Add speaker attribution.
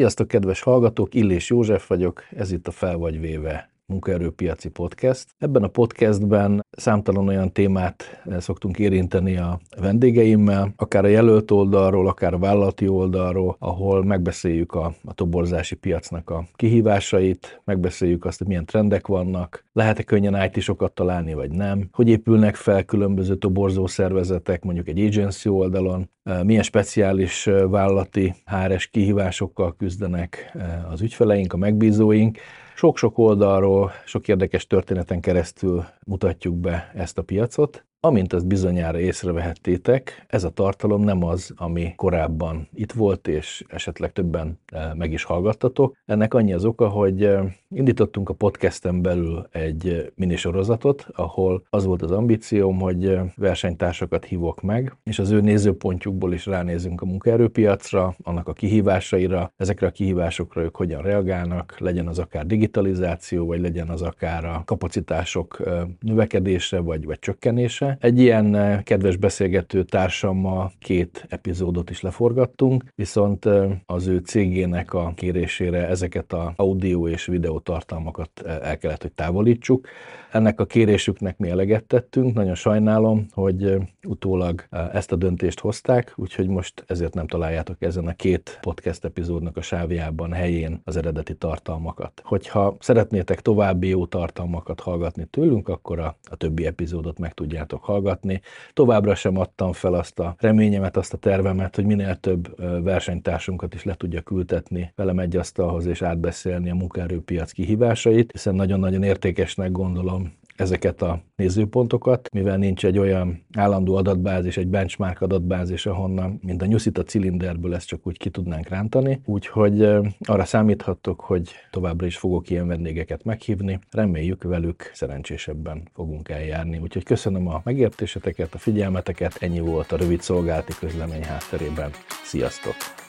Speaker 1: Sziasztok, kedves hallgatók! Illés József vagyok, ez itt a Fel vagy véve munkaerőpiaci podcast. Ebben a podcastben számtalan olyan témát eh, szoktunk érinteni a vendégeimmel, akár a jelölt oldalról, akár a vállalati oldalról, ahol megbeszéljük a, a toborzási piacnak a kihívásait, megbeszéljük azt, hogy milyen trendek vannak, lehet-e könnyen IT-sokat találni, vagy nem, hogy épülnek fel különböző toborzó szervezetek, mondjuk egy agency oldalon, milyen speciális vállalati HRS kihívásokkal küzdenek az ügyfeleink, a megbízóink, sok-sok oldalról, sok érdekes történeten keresztül mutatjuk be ezt a piacot, Amint ezt bizonyára észrevehettétek, ez a tartalom nem az, ami korábban itt volt, és esetleg többen eh, meg is hallgattatok. Ennek annyi az oka, hogy eh, indítottunk a podcasten belül egy eh, minisorozatot, ahol az volt az ambícióm, hogy versenytársakat hívok meg, és az ő nézőpontjukból is ránézünk a munkaerőpiacra, annak a kihívásaira, ezekre a kihívásokra ők hogyan reagálnak, legyen az akár digitalizáció, vagy legyen az akár a kapacitások növekedése, vagy, vagy csökkenése, egy ilyen eh, kedves beszélgető társammal két epizódot is leforgattunk, viszont eh, az ő cégének a kérésére ezeket a audio és videó tartalmakat eh, el kellett, hogy távolítsuk. Ennek a kérésüknek mi eleget tettünk, nagyon sajnálom, hogy utólag ezt a döntést hozták, úgyhogy most ezért nem találjátok ezen a két podcast epizódnak a sávjában helyén az eredeti tartalmakat. Hogyha szeretnétek további jó tartalmakat hallgatni tőlünk, akkor a, a többi epizódot meg tudjátok tudtok hallgatni. Továbbra sem adtam fel azt a reményemet, azt a tervemet, hogy minél több versenytársunkat is le tudja ültetni velem egy asztalhoz és átbeszélni a munkaerőpiac kihívásait, hiszen nagyon-nagyon értékesnek gondolom ezeket a nézőpontokat, mivel nincs egy olyan állandó adatbázis, egy benchmark adatbázis, ahonnan, mint a nyuszit a cilinderből ezt csak úgy ki tudnánk rántani. Úgyhogy arra számíthattok, hogy továbbra is fogok ilyen vendégeket meghívni. Reméljük velük szerencsésebben fogunk eljárni. Úgyhogy köszönöm a megértéseteket, a figyelmeteket. Ennyi volt a rövid szolgálati közlemény hátterében. Sziasztok!